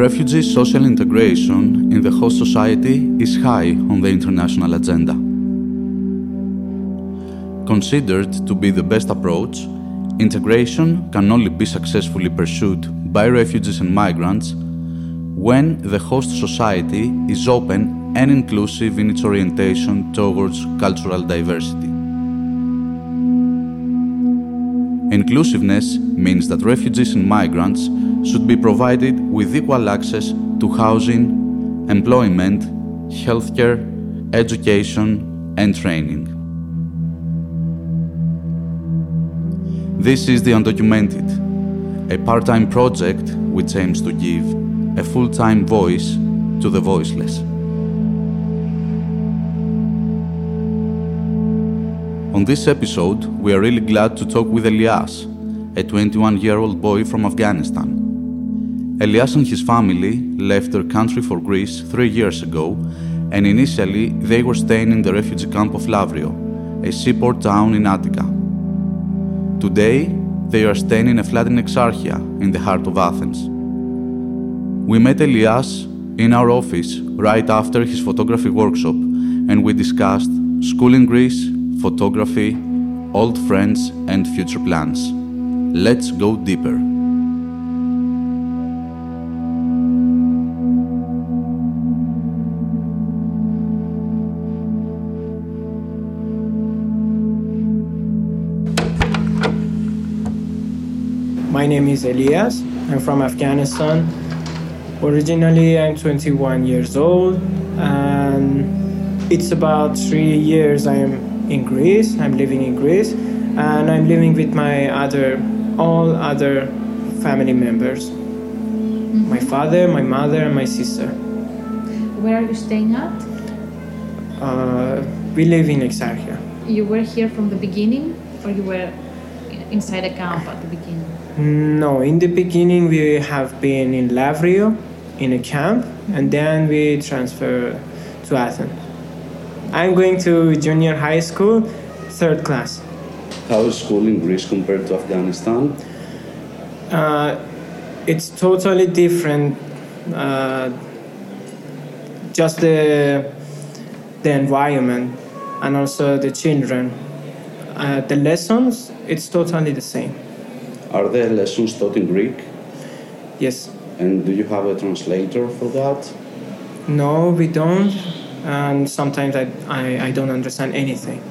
Refugee social integration in the host society is high on the international agenda. Considered to be the best approach, integration can only be successfully pursued by refugees and migrants when the host society is open and inclusive in its orientation towards cultural diversity. Inclusiveness means that refugees and migrants should be provided with equal access to housing, employment, healthcare, education, and training. This is The Undocumented, a part time project which aims to give a full time voice to the voiceless. On this episode, we are really glad to talk with Elias, a 21 year old boy from Afghanistan. Elias and his family left their country for Greece three years ago, and initially they were staying in the refugee camp of Lavrio, a seaport town in Attica. Today, they are staying in a flat in Exarchia, in the heart of Athens. We met Elias in our office right after his photography workshop, and we discussed school in Greece, photography, old friends, and future plans. Let's go deeper. My name is Elias. I'm from Afghanistan. Originally, I'm 21 years old, and it's about three years I'm in Greece. I'm living in Greece, and I'm living with my other, all other family members. My father, my mother, and my sister. Where are you staying at? Uh, we live in Exarchia. You were here from the beginning, or you were inside a camp at the beginning? No, in the beginning we have been in Lavrio, in a camp, and then we transfer to Athens. I'm going to junior high school, third class. How is school in Greece compared to Afghanistan? Uh, it's totally different. Uh, just the the environment and also the children. Uh, the lessons, it's totally the same. Are there lessons taught in Greek? Yes. And do you have a translator for that? No, we don't. And sometimes I, I, I don't understand anything.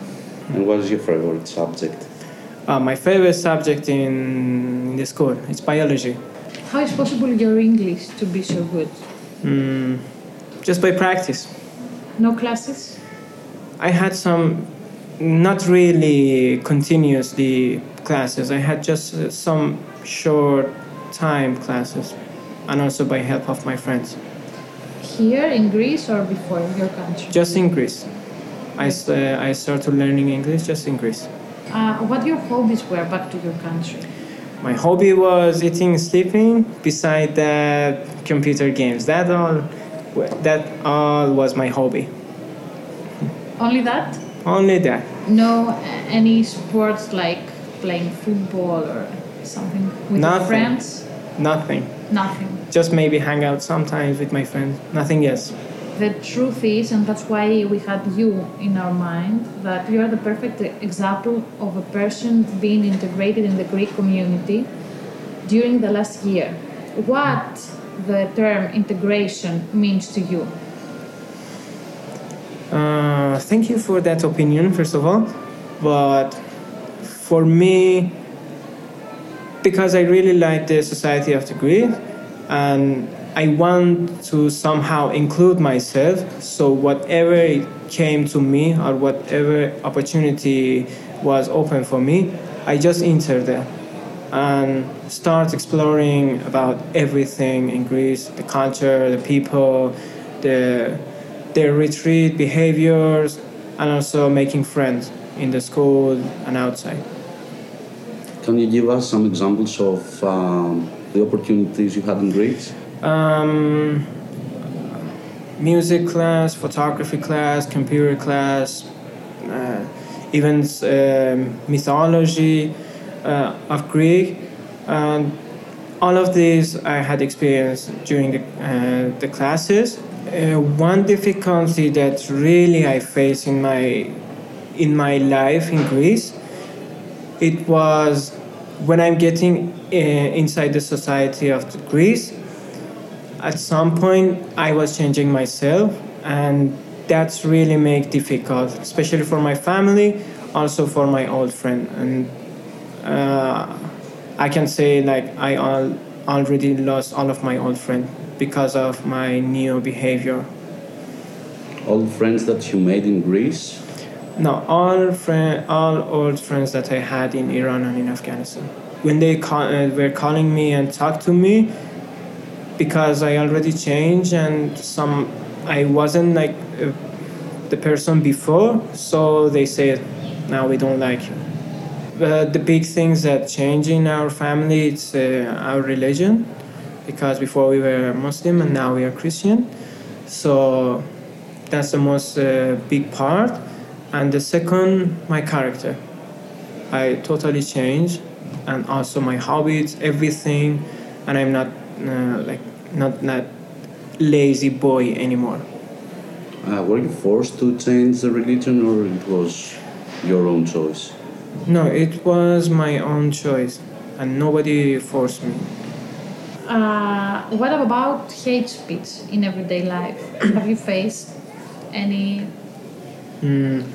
And what is your favorite subject? Uh, my favorite subject in, in the school is biology. How is possible your English to be so good? Mm, just by practice. No classes? I had some, not really continuously classes. I had just uh, some short time classes, and also by help of my friends. Here in Greece or before your country? Just in Greece. I, uh, I started learning English just in Greece. Uh, what your hobbies were back to your country? My hobby was eating, sleeping. Beside that, computer games. That all, that all was my hobby. Only that? Only that. No any sports like playing football or something with your Nothing. friends? Nothing. Nothing. Just maybe hang out sometimes with my friends. Nothing else. The truth is, and that's why we had you in our mind, that you are the perfect example of a person being integrated in the Greek community during the last year. What the term integration means to you? Uh, thank you for that opinion, first of all. But for me, because I really like the society of the Greek, and I want to somehow include myself, so whatever came to me or whatever opportunity was open for me, I just entered there and start exploring about everything in Greece, the culture, the people, the their retreat behaviors, and also making friends in the school and outside. Can you give us some examples of um, the opportunities you had in Greece? Um, music class, photography class, computer class, uh, even um mythology uh, of Greek, all of these I had experienced during the, uh, the classes. Uh, one difficulty that really I faced in my in my life in Greece, it was when I'm getting uh, inside the society of Greece. At some point, I was changing myself, and that's really make difficult, especially for my family, also for my old friend. And uh, I can say like I all, already lost all of my old friend because of my new behavior. Old friends that you made in Greece? No, all friend, all old friends that I had in Iran and in Afghanistan. When they call, uh, were calling me and talk to me, because I already changed and some I wasn't like uh, the person before, so they said, "Now we don't like you." But the big things that change in our family it's uh, our religion, because before we were Muslim and now we are Christian, so that's the most uh, big part. And the second, my character. I totally changed, and also my hobbies, everything, and I'm not uh, like not that lazy boy anymore. Uh, were you forced to change the religion, or it was your own choice? No, it was my own choice, and nobody forced me. Uh, what about hate speech in everyday life? Have you faced any? Mm.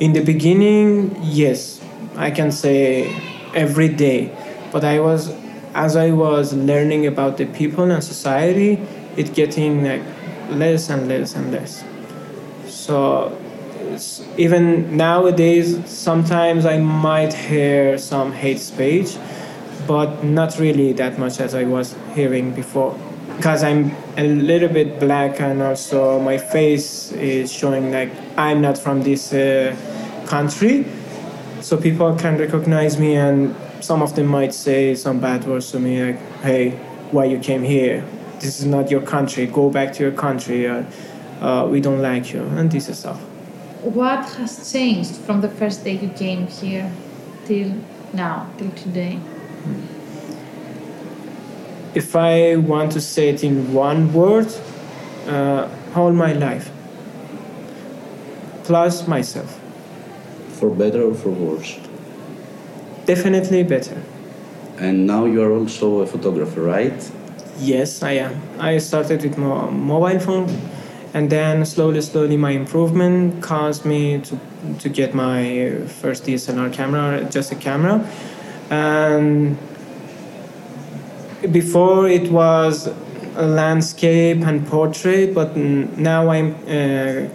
In the beginning, yes, I can say every day, but I was, as I was learning about the people and society, it getting like less and less and less. So even nowadays, sometimes I might hear some hate speech, but not really that much as I was hearing before. Because I'm a little bit black and also my face is showing like I'm not from this uh, country, so people can recognize me and some of them might say some bad words to me like, "Hey, why you came here? This is not your country. Go back to your country. Uh, uh, we don't like you," and this is stuff. What has changed from the first day you came here till now, till today? If I want to say it in one word, uh, all my life, plus myself. For better or for worse? Definitely better. And now you are also a photographer, right? Yes, I am. I started with my mobile phone, and then slowly, slowly, my improvement caused me to, to get my first DSLR camera, just a camera. And before it was a landscape and portrait, but now I'm uh,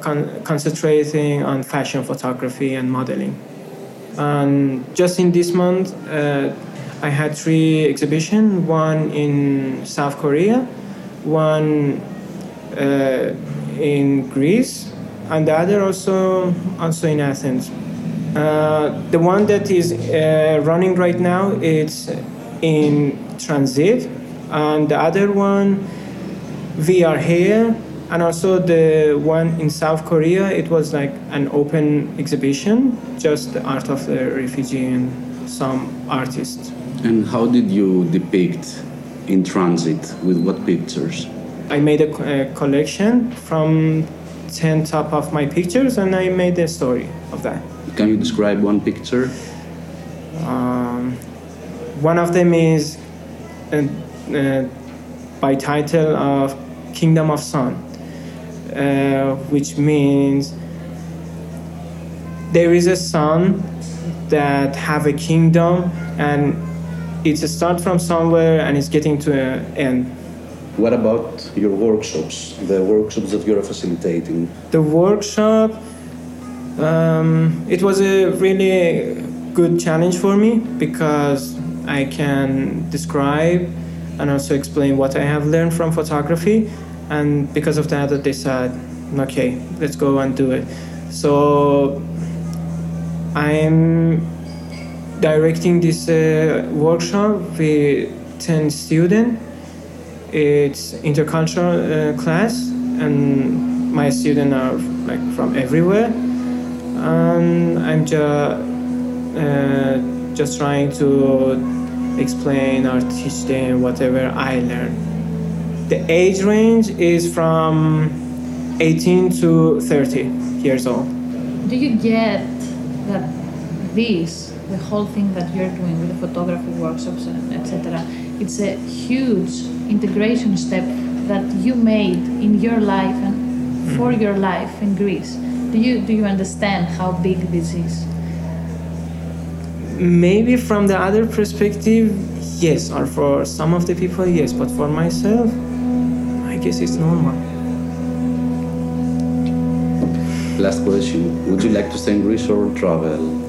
con- concentrating on fashion photography and modeling. And just in this month, uh, I had three exhibitions one in South Korea, one uh, in Greece, and the other also, also in Athens. Uh, the one that is uh, running right now it's in transit, and the other one we are here, and also the one in South Korea it was like an open exhibition, just the art of the refugee and some artists. And how did you depict in transit? With what pictures? I made a, a collection from 10 top of my pictures and I made a story of that. Can you describe one picture? Um, one of them is uh, uh, by title of Kingdom of Sun, uh, which means there is a sun that have a kingdom and it's a start from somewhere and it's getting to an end. What about your workshops, the workshops that you're facilitating? The workshop, um, it was a really good challenge for me because I can describe and also explain what I have learned from photography, and because of that, they said, "Okay, let's go and do it." So I'm directing this uh, workshop with 10 students. It's intercultural uh, class, and my students are like from everywhere. And I'm just uh, just trying to explain or teach them whatever I learn. The age range is from 18 to 30 years old. Do you get that this, the whole thing that you're doing with the photography workshops, etc., it's a huge integration step that you made in your life and for mm-hmm. your life in Greece? Do you do you understand how big this is? maybe from the other perspective yes or for some of the people yes but for myself guess it's normal last question. Would you like to stay in greece or travel?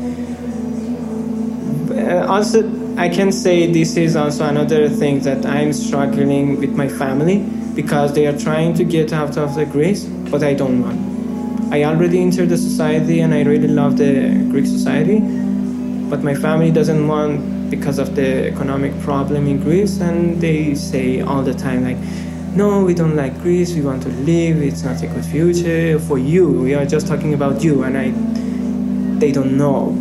Uh, also i can say this is also another thing that i'm struggling with my family because they are trying to get out of the greece but i don't want. I already entered the society and i really love the greek society but my family doesn't want because of the economic problem in Greece, and they say all the time like, "No, we don't like Greece. We want to leave. It's not a good future for you. We are just talking about you." And I, they don't know.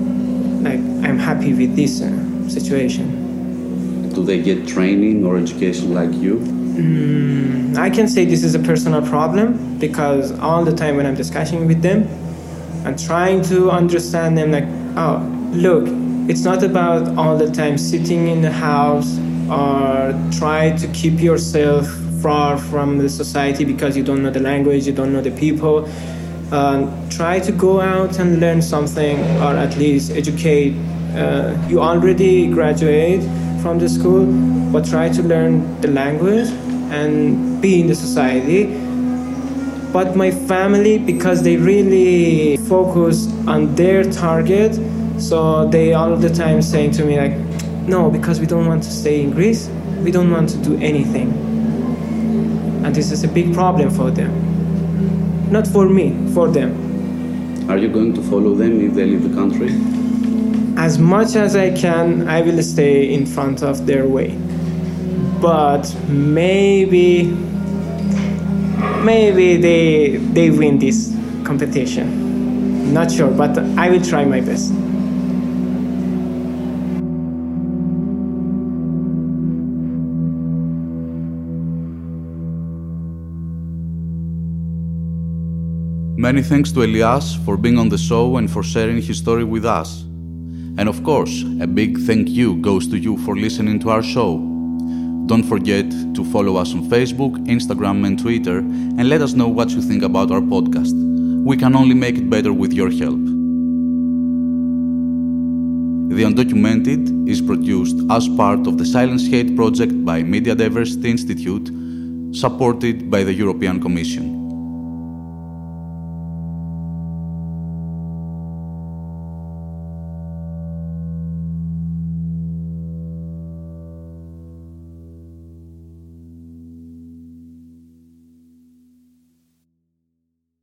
Like I'm happy with this uh, situation. Do they get training or education like you? Mm, I can say this is a personal problem because all the time when I'm discussing with them, I'm trying to understand them like, oh, look, it's not about all the time sitting in the house or try to keep yourself far from the society because you don't know the language, you don't know the people. Uh, try to go out and learn something or at least educate. Uh, you already graduate from the school, but try to learn the language and be in the society. But my family, because they really focus on their target, so they all the time saying to me like, no, because we don't want to stay in Greece, we don't want to do anything. And this is a big problem for them. Not for me, for them. Are you going to follow them if they leave the country? As much as I can, I will stay in front of their way. But maybe, maybe they they win this competition. Not sure, but I will try my best. Many thanks to Elias for being on the show and for sharing his story with us. And of course, a big thank you goes to you for listening to our show. Don't forget to follow us on Facebook, Instagram, and Twitter and let us know what you think about our podcast. We can only make it better with your help. The Undocumented is produced as part of the Silence Hate project by Media Diversity Institute, supported by the European Commission.